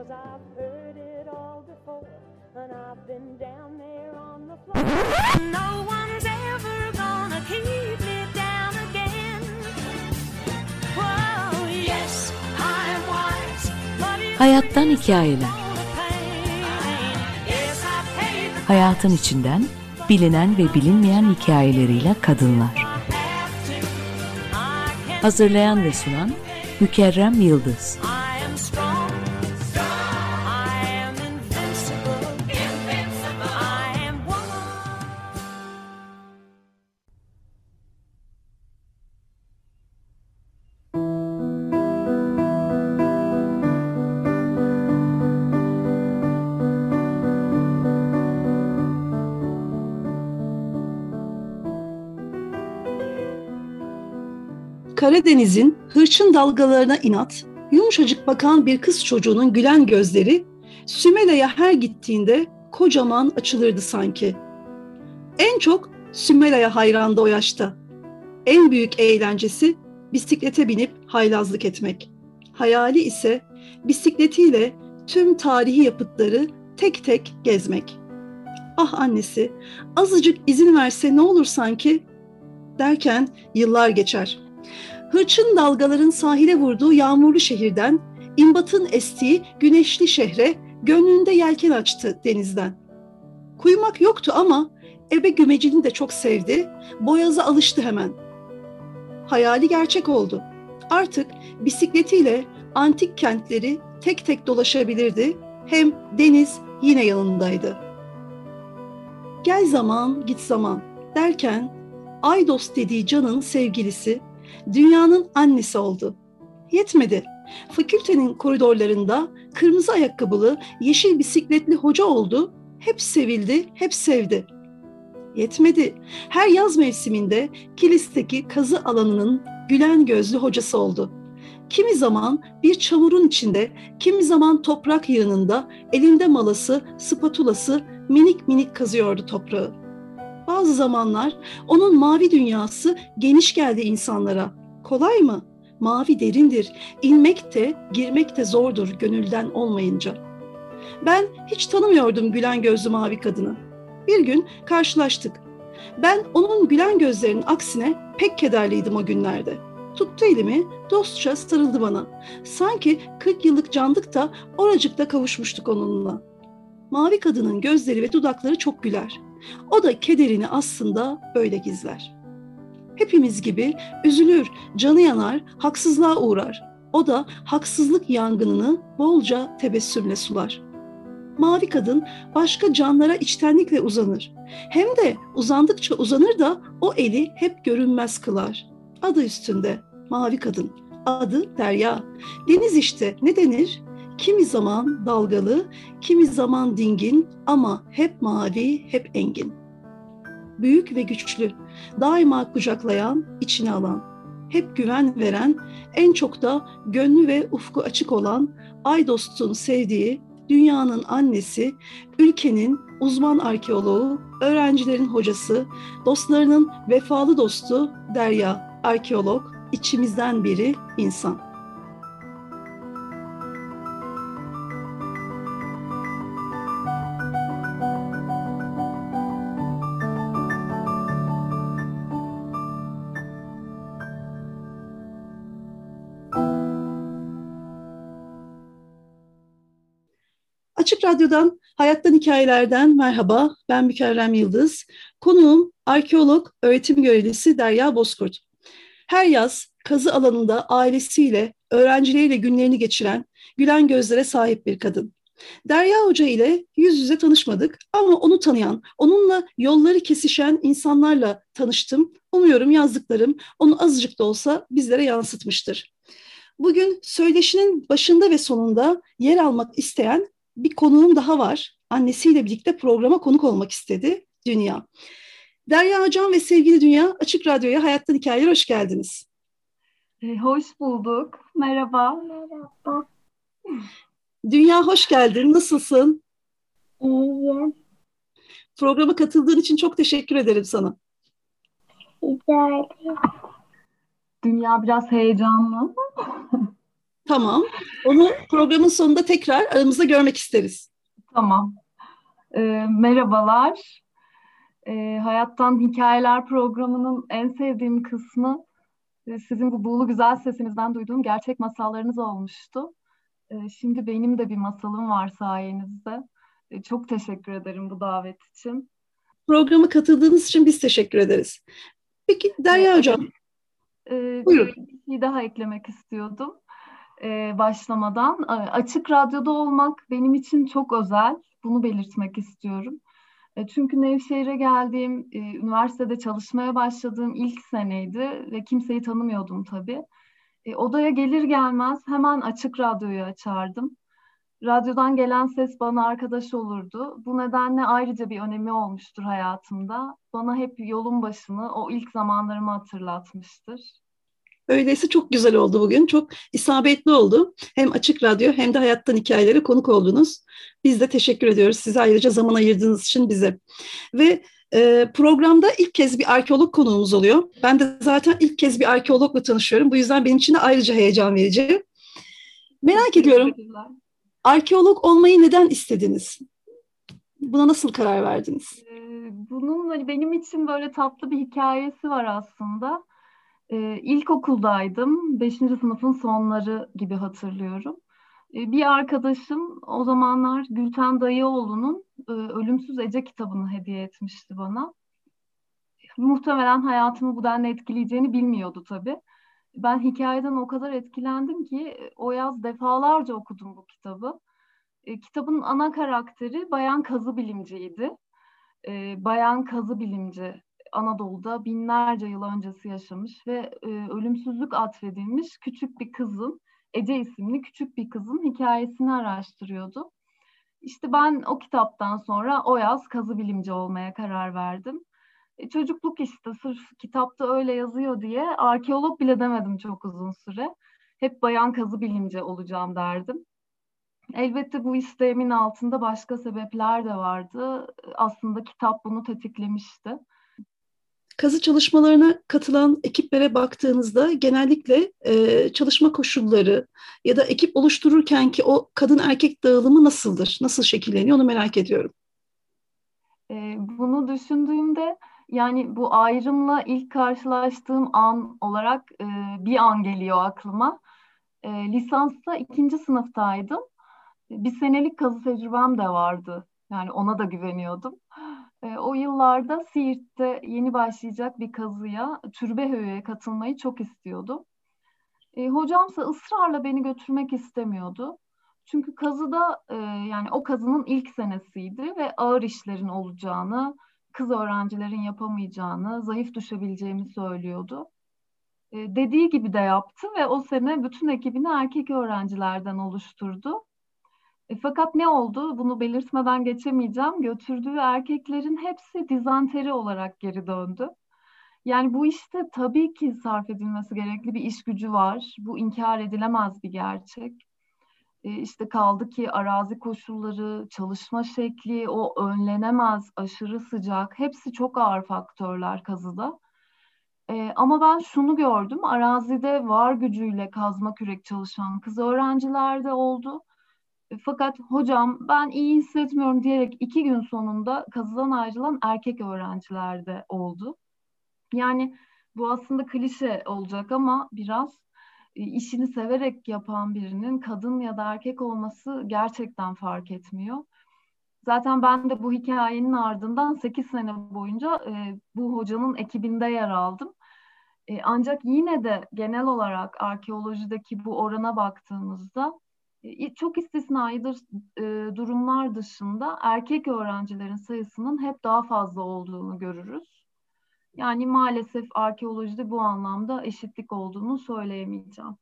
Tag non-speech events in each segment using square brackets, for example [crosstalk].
Cause I've heard it all before, and I've been down there on the floor. No one's ever gonna keep me down again. Whoa, yes, I'm wise, but it's Hayattan hikayeler. I Hayatın içinden bilinen ve bilinmeyen hikayeleriyle kadınlar. have to. I can Hazırlayan ve sunan Mükerrem Yıldız. Karadeniz'in hırçın dalgalarına inat, yumuşacık bakan bir kız çocuğunun gülen gözleri Sümele'ye her gittiğinde kocaman açılırdı sanki. En çok Sümele'ye hayrandı o yaşta. En büyük eğlencesi bisiklete binip haylazlık etmek. Hayali ise bisikletiyle tüm tarihi yapıtları tek tek gezmek. Ah annesi, azıcık izin verse ne olur sanki? Derken yıllar geçer. Hırçın dalgaların sahile vurduğu yağmurlu şehirden, imbatın estiği güneşli şehre gönlünde yelken açtı denizden. Kuyumak yoktu ama ebe gümecini de çok sevdi, boyaza alıştı hemen. Hayali gerçek oldu. Artık bisikletiyle antik kentleri tek tek dolaşabilirdi, hem deniz yine yanındaydı. Gel zaman, git zaman derken Aydos dediği canın sevgilisi dünyanın annesi oldu. Yetmedi. Fakültenin koridorlarında kırmızı ayakkabılı, yeşil bisikletli hoca oldu. Hep sevildi, hep sevdi. Yetmedi. Her yaz mevsiminde kilisteki kazı alanının gülen gözlü hocası oldu. Kimi zaman bir çamurun içinde, kimi zaman toprak yığınında elinde malası, spatulası minik minik kazıyordu toprağı. Bazı zamanlar onun mavi dünyası geniş geldi insanlara. Kolay mı? Mavi derindir. İnmek de, girmek de zordur gönülden olmayınca. Ben hiç tanımıyordum gülen gözlü mavi kadını. Bir gün karşılaştık. Ben onun gülen gözlerinin aksine pek kederliydim o günlerde. Tuttu elimi, dostça sarıldı bana. Sanki 40 yıllık candık da oracıkta kavuşmuştuk onunla. Mavi kadının gözleri ve dudakları çok güler. O da kederini aslında böyle gizler. Hepimiz gibi üzülür, canı yanar, haksızlığa uğrar. O da haksızlık yangınını bolca tebessümle sular. Mavi kadın başka canlara içtenlikle uzanır. Hem de uzandıkça uzanır da o eli hep görünmez kılar. Adı üstünde mavi kadın. Adı Derya. Deniz işte ne denir? Kimi zaman dalgalı, kimi zaman dingin ama hep mavi, hep engin. Büyük ve güçlü, daima kucaklayan, içine alan, hep güven veren, en çok da gönlü ve ufku açık olan Aydos'un sevdiği dünyanın annesi, ülkenin uzman arkeoloğu, öğrencilerin hocası, dostlarının vefalı dostu Derya, arkeolog, içimizden biri insan. Açık Radyo'dan, Hayattan Hikayelerden merhaba. Ben Mükerrem Yıldız. Konuğum arkeolog, öğretim görevlisi Derya Bozkurt. Her yaz kazı alanında ailesiyle, öğrencileriyle günlerini geçiren, gülen gözlere sahip bir kadın. Derya Hoca ile yüz yüze tanışmadık ama onu tanıyan, onunla yolları kesişen insanlarla tanıştım. Umuyorum yazdıklarım onu azıcık da olsa bizlere yansıtmıştır. Bugün söyleşinin başında ve sonunda yer almak isteyen bir konuğum daha var. Annesiyle birlikte programa konuk olmak istedi Dünya. Derya Hocam ve sevgili Dünya Açık Radyo'ya Hayattan Hikayeler hoş geldiniz. E, hoş bulduk. Merhaba. Merhaba. Dünya hoş geldin. Nasılsın? İyiyim. Programa katıldığın için çok teşekkür ederim sana. Rica ederim. Dünya biraz heyecanlı. [laughs] Tamam. Onu programın sonunda tekrar aramızda görmek isteriz. Tamam. E, merhabalar. E, Hayattan Hikayeler programının en sevdiğim kısmı e, sizin bu buğulu güzel sesinizden duyduğum gerçek masallarınız olmuştu. E, şimdi benim de bir masalım var sayenizde. E, çok teşekkür ederim bu davet için. Programa katıldığınız için biz teşekkür ederiz. Peki Derya Hocam. E, Buyurun. Bir şey daha eklemek istiyordum e, başlamadan. E, açık radyoda olmak benim için çok özel. Bunu belirtmek istiyorum. E, çünkü Nevşehir'e geldiğim, e, üniversitede çalışmaya başladığım ilk seneydi ve kimseyi tanımıyordum tabii. E, odaya gelir gelmez hemen açık radyoyu açardım. Radyodan gelen ses bana arkadaş olurdu. Bu nedenle ayrıca bir önemi olmuştur hayatımda. Bana hep yolun başını, o ilk zamanlarımı hatırlatmıştır. Öyleyse çok güzel oldu bugün. Çok isabetli oldu. Hem Açık Radyo hem de Hayattan Hikayelere konuk oldunuz. Biz de teşekkür ediyoruz size ayrıca zaman ayırdığınız için bize. Ve e, programda ilk kez bir arkeolog konuğumuz oluyor. Ben de zaten ilk kez bir arkeologla tanışıyorum. Bu yüzden benim için de ayrıca heyecan verici. Merak ediyorum. Arkeolog olmayı neden istediniz? Buna nasıl karar verdiniz? Ee, Bunun hani benim için böyle tatlı bir hikayesi var aslında. Ee, İlkokuldaydım. Beşinci sınıfın sonları gibi hatırlıyorum. Ee, Bir arkadaşım o zamanlar Gülten Dayıoğlu'nun e, Ölümsüz Ece kitabını hediye etmişti bana. Muhtemelen hayatımı bu denli etkileyeceğini bilmiyordu tabii. Ben hikayeden o kadar etkilendim ki e, o yaz defalarca okudum bu kitabı. E, kitabın ana karakteri Bayan Kazı Bilimciydi. E, Bayan Kazı Bilimci Anadolu'da binlerce yıl öncesi yaşamış ve e, ölümsüzlük atfedilmiş küçük bir kızın, Ece isimli küçük bir kızın hikayesini araştırıyordu. İşte ben o kitaptan sonra o yaz kazı bilimci olmaya karar verdim. E, çocukluk işte sırf kitapta öyle yazıyor diye arkeolog bile demedim çok uzun süre. Hep bayan kazı bilimci olacağım derdim. Elbette bu isteğimin altında başka sebepler de vardı. Aslında kitap bunu tetiklemişti. Kazı çalışmalarına katılan ekiplere baktığınızda genellikle e, çalışma koşulları ya da ekip oluştururken ki o kadın erkek dağılımı nasıldır? Nasıl şekilleniyor onu merak ediyorum. E, bunu düşündüğümde yani bu ayrımla ilk karşılaştığım an olarak e, bir an geliyor aklıma. E, lisansta ikinci sınıftaydım. Bir senelik kazı tecrübem de vardı. Yani ona da güveniyordum. E, o yıllarda Siirt'te yeni başlayacak bir kazıya, Türbehöy'e katılmayı çok istiyordum. E, hocamsa ısrarla beni götürmek istemiyordu. Çünkü kazıda e, yani o kazının ilk senesiydi ve ağır işlerin olacağını, kız öğrencilerin yapamayacağını, zayıf düşebileceğimi söylüyordu. E, dediği gibi de yaptı ve o sene bütün ekibini erkek öğrencilerden oluşturdu. E, fakat ne oldu? Bunu belirtmeden geçemeyeceğim. Götürdüğü erkeklerin hepsi dizanteri olarak geri döndü. Yani bu işte tabii ki sarf edilmesi gerekli bir iş gücü var. Bu inkar edilemez bir gerçek. E, işte kaldı ki arazi koşulları, çalışma şekli, o önlenemez aşırı sıcak, hepsi çok ağır faktörler kazıda. E, ama ben şunu gördüm, arazide var gücüyle kazma kürek çalışan kız öğrenciler de oldu. Fakat hocam ben iyi hissetmiyorum diyerek iki gün sonunda kazıdan ayrılan erkek öğrenciler de oldu. Yani bu aslında klişe olacak ama biraz e, işini severek yapan birinin kadın ya da erkek olması gerçekten fark etmiyor. Zaten ben de bu hikayenin ardından 8 sene boyunca e, bu hocanın ekibinde yer aldım. E, ancak yine de genel olarak arkeolojideki bu orana baktığımızda çok istisnaidir e, durumlar dışında erkek öğrencilerin sayısının hep daha fazla olduğunu görürüz. Yani maalesef arkeolojide bu anlamda eşitlik olduğunu söyleyemeyeceğim.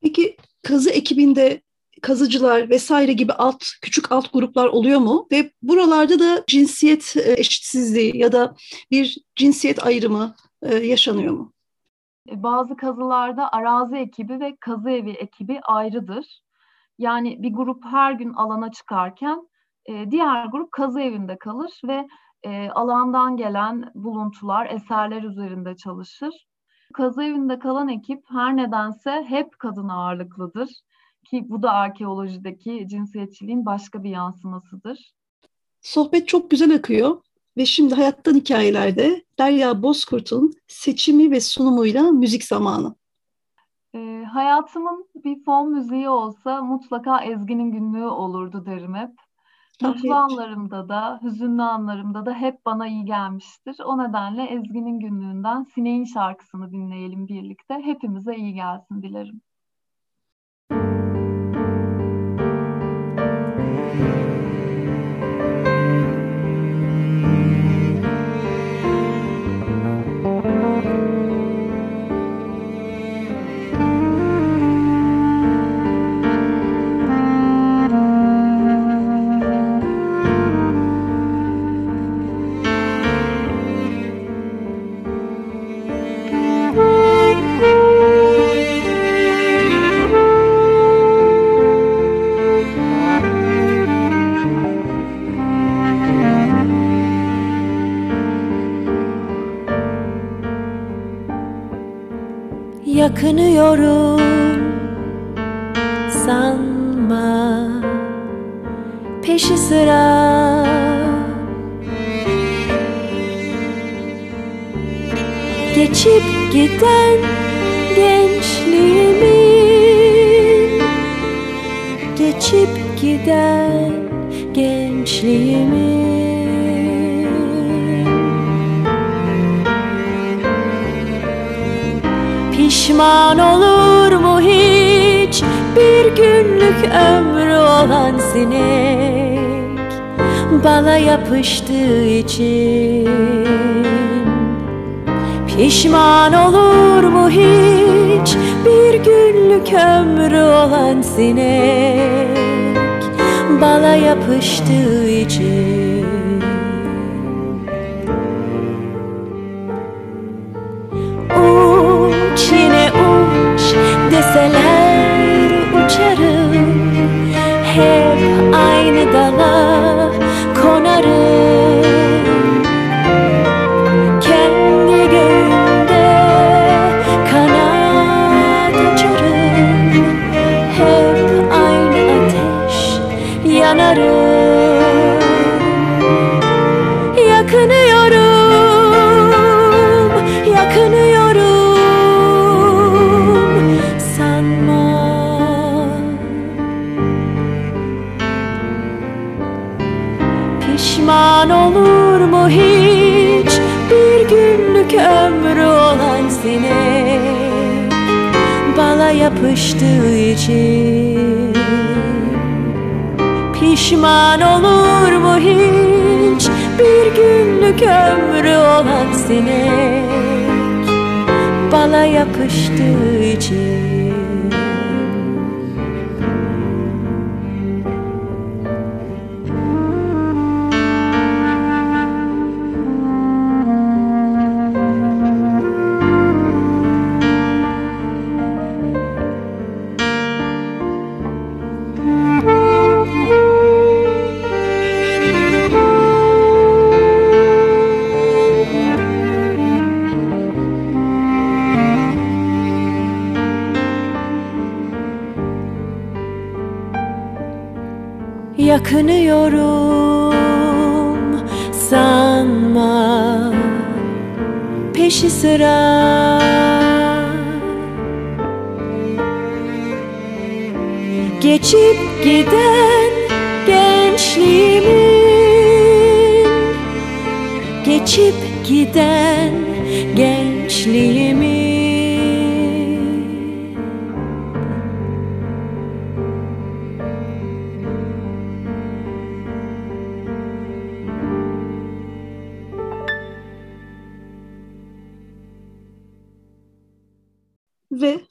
Peki kazı ekibinde kazıcılar vesaire gibi alt küçük alt gruplar oluyor mu? Ve buralarda da cinsiyet e, eşitsizliği ya da bir cinsiyet ayrımı e, yaşanıyor mu? E, Bazı kazılarda arazi ekibi ve kazı evi ekibi ayrıdır. Yani bir grup her gün alana çıkarken e, diğer grup kazı evinde kalır ve e, alandan gelen buluntular, eserler üzerinde çalışır. Kazı evinde kalan ekip her nedense hep kadın ağırlıklıdır. Ki bu da arkeolojideki cinsiyetçiliğin başka bir yansımasıdır. Sohbet çok güzel akıyor ve şimdi Hayattan Hikayelerde Derya Bozkurt'un seçimi ve sunumuyla müzik zamanı. E, hayatımın bir fon müziği olsa mutlaka Ezgi'nin günlüğü olurdu derim hep. Mutlu anlarımda da, hüzünlü anlarımda da hep bana iyi gelmiştir. O nedenle Ezgi'nin günlüğünden Sineğin şarkısını dinleyelim birlikte. Hepimize iyi gelsin dilerim. Yakınıyorum sanma. Peşi sıra. Geçip giden günlük ömrü olan sinek Bala yapıştığı için. Pişman olur mu hiç? Bir günlük ömrü olan sinek Bala yapıştığı için günlük ömrü olan sinek Bala yapıştığı için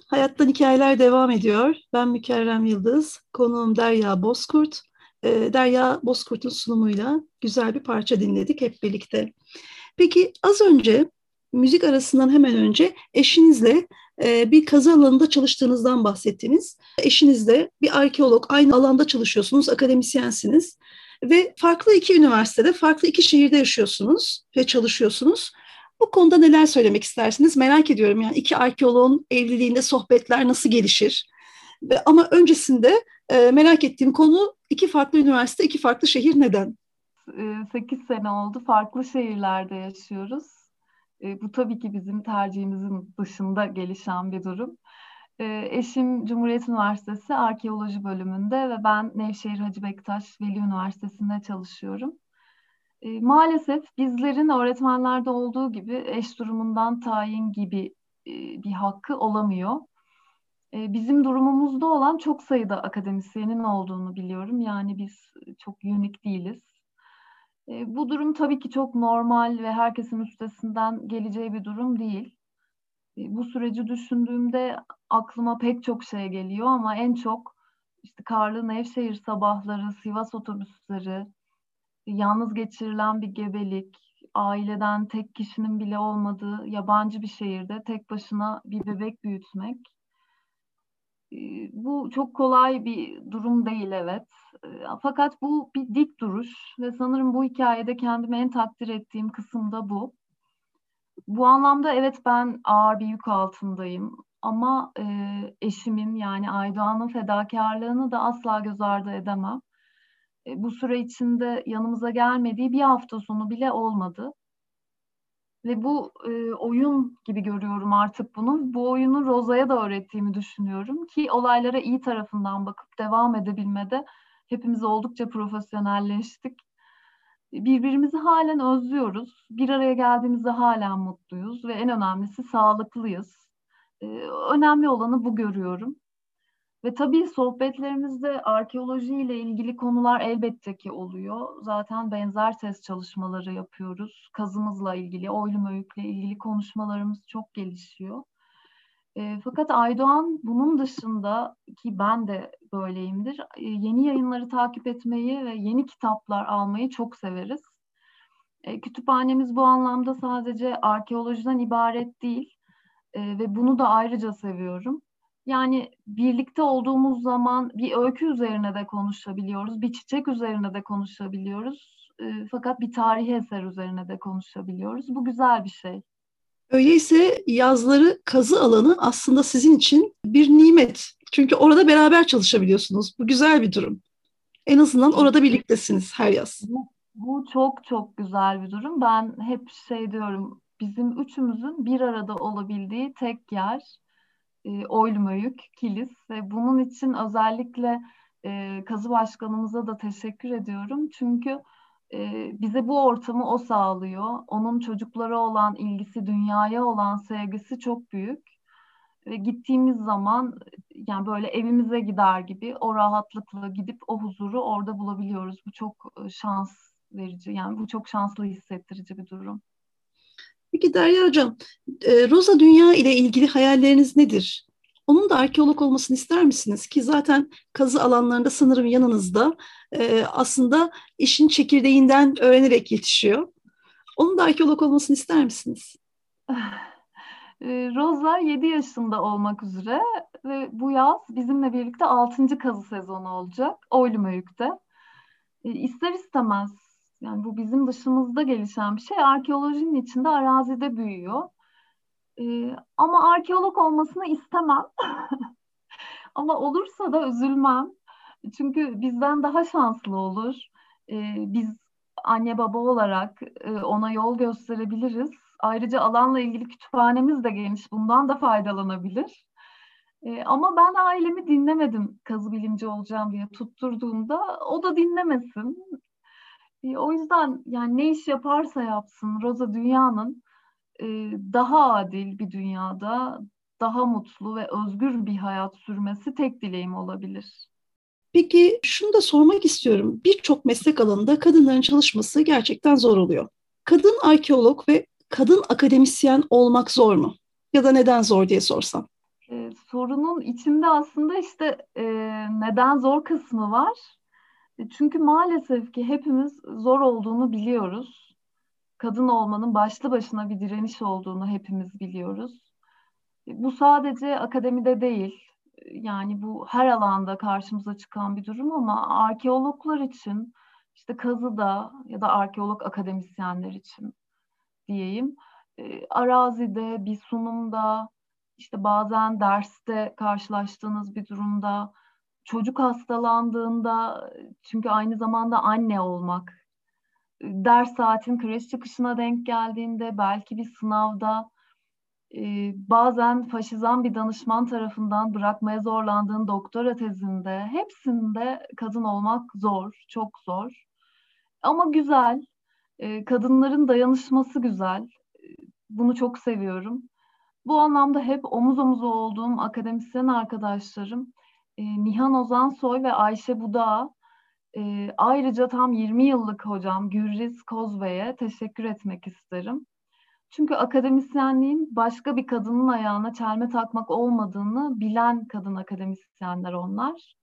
Hayattan Hikayeler devam ediyor. Ben Mükerrem Yıldız, konuğum Derya Bozkurt. Ee, Derya Bozkurt'un sunumuyla güzel bir parça dinledik hep birlikte. Peki az önce, müzik arasından hemen önce eşinizle e, bir kazı alanında çalıştığınızdan bahsettiniz. Eşinizle bir arkeolog, aynı alanda çalışıyorsunuz, akademisyensiniz. Ve farklı iki üniversitede, farklı iki şehirde yaşıyorsunuz ve çalışıyorsunuz. Bu konuda neler söylemek istersiniz? Merak ediyorum yani iki arkeoloğun evliliğinde sohbetler nasıl gelişir? Ama öncesinde e, merak ettiğim konu iki farklı üniversite, iki farklı şehir neden? 8 sene oldu. Farklı şehirlerde yaşıyoruz. E, bu tabii ki bizim tercihimizin dışında gelişen bir durum. E, eşim Cumhuriyet Üniversitesi Arkeoloji bölümünde ve ben Nevşehir Hacı Bektaş Veli Üniversitesi'nde çalışıyorum. E, maalesef bizlerin öğretmenlerde olduğu gibi eş durumundan tayin gibi e, bir hakkı olamıyor. E, bizim durumumuzda olan çok sayıda akademisyenin olduğunu biliyorum. Yani biz çok unik değiliz. E, bu durum tabii ki çok normal ve herkesin üstesinden geleceği bir durum değil. E, bu süreci düşündüğümde aklıma pek çok şey geliyor ama en çok işte karlı Nevşehir sabahları, Sivas otobüsleri, yalnız geçirilen bir gebelik, aileden tek kişinin bile olmadığı yabancı bir şehirde tek başına bir bebek büyütmek. Bu çok kolay bir durum değil evet. Fakat bu bir dik duruş ve sanırım bu hikayede kendimi en takdir ettiğim kısım da bu. Bu anlamda evet ben ağır bir yük altındayım ama e, eşimin yani Aydoğan'ın fedakarlığını da asla göz ardı edemem. E, bu süre içinde yanımıza gelmediği bir hafta sonu bile olmadı. Ve bu e, oyun gibi görüyorum artık bunu. Bu oyunu Roza'ya da öğrettiğimi düşünüyorum ki olaylara iyi tarafından bakıp devam edebilmede hepimiz oldukça profesyonelleştik. Birbirimizi halen özlüyoruz. Bir araya geldiğimizde hala mutluyuz ve en önemlisi sağlıklıyız. E, önemli olanı bu görüyorum. Ve tabii sohbetlerimizde arkeoloji ile ilgili konular elbette ki oluyor. Zaten benzer test çalışmaları yapıyoruz. Kazımızla ilgili, oylum öyküyle ilgili konuşmalarımız çok gelişiyor. E, fakat Aydoğan bunun dışında ki ben de böyleyimdir. E, yeni yayınları takip etmeyi ve yeni kitaplar almayı çok severiz. E, kütüphanemiz bu anlamda sadece arkeolojiden ibaret değil e, ve bunu da ayrıca seviyorum. Yani birlikte olduğumuz zaman bir öykü üzerine de konuşabiliyoruz, bir çiçek üzerine de konuşabiliyoruz. E, fakat bir tarihi eser üzerine de konuşabiliyoruz. Bu güzel bir şey. Öyleyse yazları kazı alanı aslında sizin için bir nimet. Çünkü orada beraber çalışabiliyorsunuz. Bu güzel bir durum. En azından orada birliktesiniz her yaz. Bu, bu çok çok güzel bir durum. Ben hep şey diyorum, bizim üçümüzün bir arada olabildiği tek yer e, Oylumöyük, Kilis ve bunun için özellikle e, kazı başkanımıza da teşekkür ediyorum. Çünkü e, bize bu ortamı o sağlıyor. Onun çocuklara olan ilgisi, dünyaya olan sevgisi çok büyük. Ve gittiğimiz zaman yani böyle evimize gider gibi o rahatlıkla gidip o huzuru orada bulabiliyoruz. Bu çok e, şans verici yani bu çok şanslı hissettirici bir durum. Peki Derya Hocam, e, Rosa Dünya ile ilgili hayalleriniz nedir? Onun da arkeolog olmasını ister misiniz? Ki zaten kazı alanlarında sanırım yanınızda e, aslında işin çekirdeğinden öğrenerek yetişiyor. Onun da arkeolog olmasını ister misiniz? [sighs] E, Rosa 7 yaşında olmak üzere ve bu yaz bizimle birlikte 6. kazı sezonu olacak Oylumöyük'te. İster istemez yani bu bizim dışımızda gelişen bir şey. Arkeolojinin içinde arazide büyüyor. Ee, ama arkeolog olmasını istemem. [laughs] ama olursa da üzülmem. Çünkü bizden daha şanslı olur. Ee, biz anne baba olarak e, ona yol gösterebiliriz. Ayrıca alanla ilgili kütüphanemiz de geniş. Bundan da faydalanabilir. Ee, ama ben ailemi dinlemedim kazı bilimci olacağım diye tutturduğumda. O da dinlemesin. E, o yüzden yani ne iş yaparsa yapsın Rosa dünyanın e, daha adil bir dünyada daha mutlu ve özgür bir hayat sürmesi tek dileğim olabilir. Peki şunu da sormak istiyorum. Birçok meslek alanında kadınların çalışması gerçekten zor oluyor. Kadın arkeolog ve kadın akademisyen olmak zor mu? Ya da neden zor diye sorsam. Ee, sorunun içinde aslında işte e, neden zor kısmı var. E, çünkü maalesef ki hepimiz zor olduğunu biliyoruz. Kadın olmanın başlı başına bir direniş olduğunu hepimiz biliyoruz. E, bu sadece akademide değil. E, yani bu her alanda karşımıza çıkan bir durum ama arkeologlar için işte kazıda ya da arkeolog akademisyenler için diyeyim arazide, bir sunumda, işte bazen derste karşılaştığınız bir durumda, çocuk hastalandığında, çünkü aynı zamanda anne olmak, ders saatin kreş çıkışına denk geldiğinde, belki bir sınavda, e, bazen faşizan bir danışman tarafından bırakmaya zorlandığın doktora tezinde, hepsinde kadın olmak zor, çok zor. Ama güzel, e, kadınların dayanışması güzel. Bunu çok seviyorum. Bu anlamda hep omuz omuza olduğum akademisyen arkadaşlarım e, Nihan Ozansoy ve Ayşe Buda e, ayrıca tam 20 yıllık hocam Gürriz Kozbey'e teşekkür etmek isterim. Çünkü akademisyenliğin başka bir kadının ayağına çelme takmak olmadığını bilen kadın akademisyenler onlar.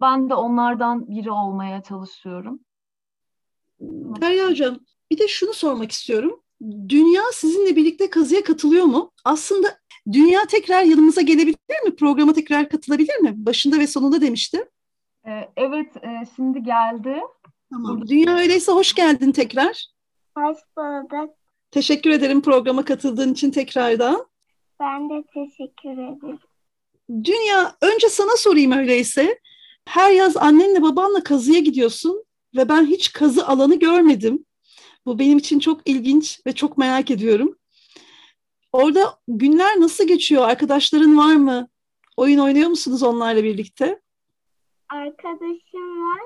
Ben de onlardan biri olmaya çalışıyorum. Derya Hocam bir de şunu sormak istiyorum. Dünya sizinle birlikte kazıya katılıyor mu? Aslında dünya tekrar yanımıza gelebilir mi? Programa tekrar katılabilir mi? Başında ve sonunda demişti. Ee, evet, e, şimdi geldi. Tamam. Dünya öyleyse hoş geldin tekrar. Hoş bulduk. Teşekkür ederim programa katıldığın için tekrardan. Ben de teşekkür ederim. Dünya önce sana sorayım öyleyse. Her yaz annenle babanla kazıya gidiyorsun ve ben hiç kazı alanı görmedim. Bu benim için çok ilginç ve çok merak ediyorum. Orada günler nasıl geçiyor? Arkadaşların var mı? Oyun oynuyor musunuz onlarla birlikte? Arkadaşım var.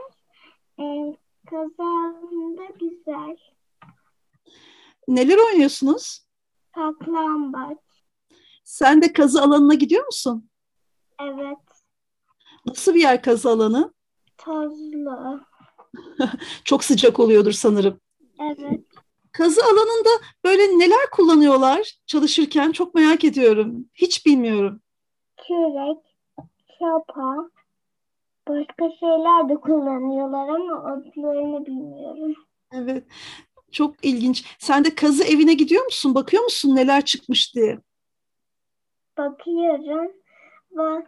Ee, kazanında güzel. Neler oynuyorsunuz? Saklambaç. Sen de kazı alanına gidiyor musun? Evet. Nasıl bir yer kazı alanı? Tozlu. [laughs] Çok sıcak oluyordur sanırım. Evet. Kazı alanında böyle neler kullanıyorlar çalışırken çok merak ediyorum. Hiç bilmiyorum. Kürek, çapa. Başka şeyler de kullanıyorlar ama adlarını bilmiyorum. Evet. Çok ilginç. Sen de kazı evine gidiyor musun? Bakıyor musun neler çıkmış diye? Bakıyorum ve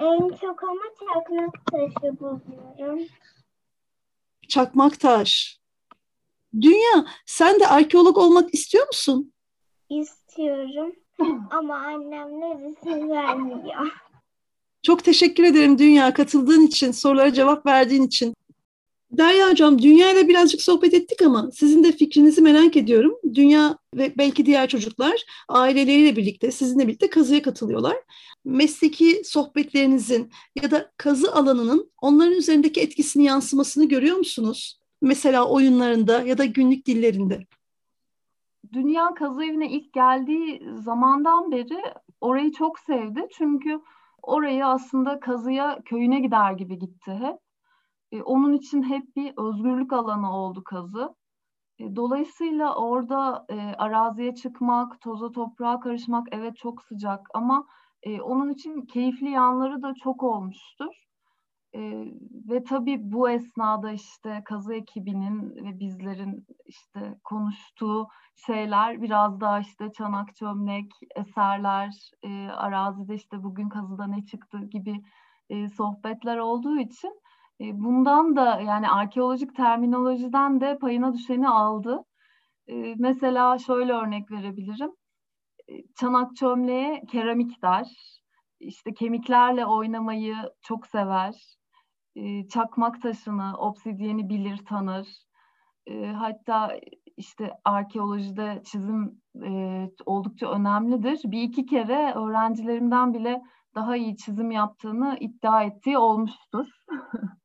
en çok ama çakmak taşı buluyorum. Çakmak taş. Dünya, sen de arkeolog olmak istiyor musun? İstiyorum ama annemler izin vermiyor. Çok teşekkür ederim Dünya katıldığın için, sorulara cevap verdiğin için. Derya Hocam, Dünya ile birazcık sohbet ettik ama sizin de fikrinizi merak ediyorum. Dünya ve belki diğer çocuklar aileleriyle birlikte, sizinle birlikte kazıya katılıyorlar. Mesleki sohbetlerinizin ya da kazı alanının onların üzerindeki etkisini yansımasını görüyor musunuz? Mesela oyunlarında ya da günlük dillerinde. Dünya kazı evine ilk geldiği zamandan beri orayı çok sevdi. Çünkü orayı aslında kazıya köyüne gider gibi gitti hep. E, onun için hep bir özgürlük alanı oldu kazı. E, dolayısıyla orada e, araziye çıkmak, toza toprağa karışmak evet çok sıcak ama e, onun için keyifli yanları da çok olmuştur. E, ve tabii bu esnada işte kazı ekibinin ve bizlerin işte konuştuğu şeyler biraz daha işte çanak çömlek, eserler, e, arazide işte bugün kazıda ne çıktı gibi e, sohbetler olduğu için e, bundan da yani arkeolojik terminolojiden de payına düşeni aldı. E, mesela şöyle örnek verebilirim. E, çanak çömleğe keramik der. İşte kemiklerle oynamayı çok sever. Çakmak taşını, obsidiyeni bilir, tanır. Hatta işte arkeolojide çizim oldukça önemlidir. Bir iki kere öğrencilerimden bile daha iyi çizim yaptığını iddia ettiği olmuştur. [laughs]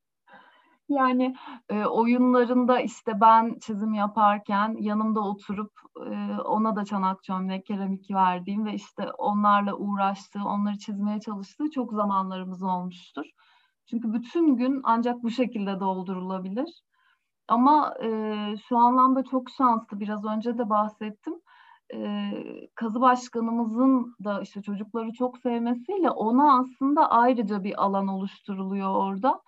Yani e, oyunlarında işte ben çizim yaparken yanımda oturup e, ona da çanak çömlek, keramik verdiğim ve işte onlarla uğraştığı, onları çizmeye çalıştığı çok zamanlarımız olmuştur. Çünkü bütün gün ancak bu şekilde doldurulabilir. Ama e, şu anlamda çok şanslı, biraz önce de bahsettim. E, kazı başkanımızın da işte çocukları çok sevmesiyle ona aslında ayrıca bir alan oluşturuluyor orada.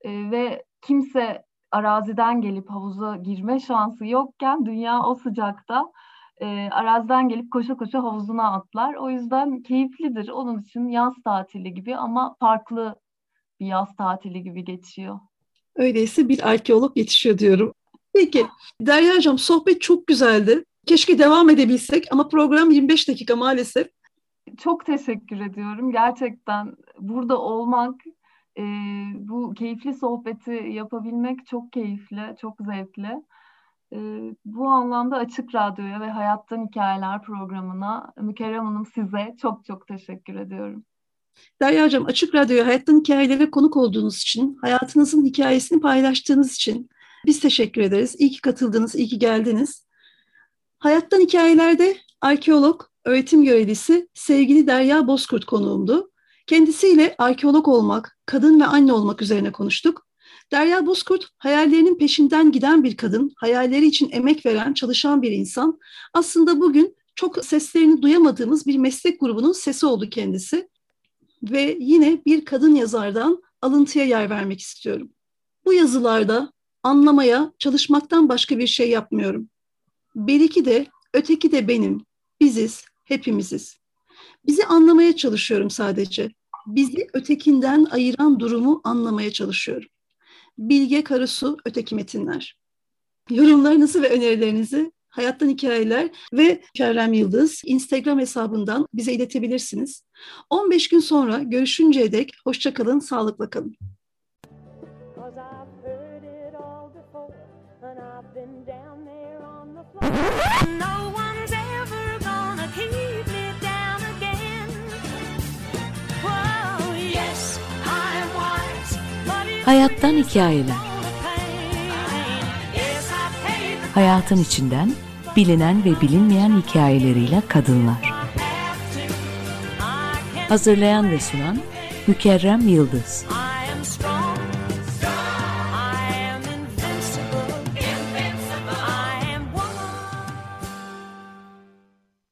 E, ve kimse araziden gelip havuza girme şansı yokken dünya o sıcakta e, araziden gelip koşa koşa havuzuna atlar. O yüzden keyiflidir. Onun için yaz tatili gibi ama farklı bir yaz tatili gibi geçiyor. Öyleyse bir arkeolog yetişiyor diyorum. Peki Derya Hocam sohbet çok güzeldi. Keşke devam edebilsek ama program 25 dakika maalesef. Çok teşekkür ediyorum. Gerçekten burada olmak, e, bu keyifli sohbeti yapabilmek çok keyifli, çok zevkli. E, bu anlamda Açık Radyo'ya ve Hayattan Hikayeler programına Mükerrem Hanım size çok çok teşekkür ediyorum. Derya Hocam Açık Radyo'ya Hayattan Hikayelere konuk olduğunuz için, hayatınızın hikayesini paylaştığınız için biz teşekkür ederiz. İyi ki katıldınız, iyi ki geldiniz. Hayattan Hikayelerde arkeolog, öğretim görevlisi sevgili Derya Bozkurt konuğumdu. Kendisiyle arkeolog olmak, kadın ve anne olmak üzerine konuştuk. Derya Bozkurt hayallerinin peşinden giden bir kadın, hayalleri için emek veren, çalışan bir insan. Aslında bugün çok seslerini duyamadığımız bir meslek grubunun sesi oldu kendisi. Ve yine bir kadın yazardan alıntıya yer vermek istiyorum. Bu yazılarda anlamaya, çalışmaktan başka bir şey yapmıyorum. Beriki de, öteki de benim, biziz, hepimiziz. Bizi anlamaya çalışıyorum sadece. Bizi ötekinden ayıran durumu anlamaya çalışıyorum. Bilge Karasu Öteki Metinler. Yorumlarınızı ve önerilerinizi Hayattan Hikayeler ve Kerem Yıldız Instagram hesabından bize iletebilirsiniz. 15 gün sonra görüşünceye dek hoşçakalın, sağlıkla kalın. Cause I've heard it all before, and I've been down there on the floor. No one's ever gonna keep me down again. Whoa, yes, I'm wise, but it's Hayattan Hikayeler Hayatın içinden bilinen ve bilinmeyen hikayeleriyle kadınlar. Hazırlayan ve sunan Mükerrem Yıldız.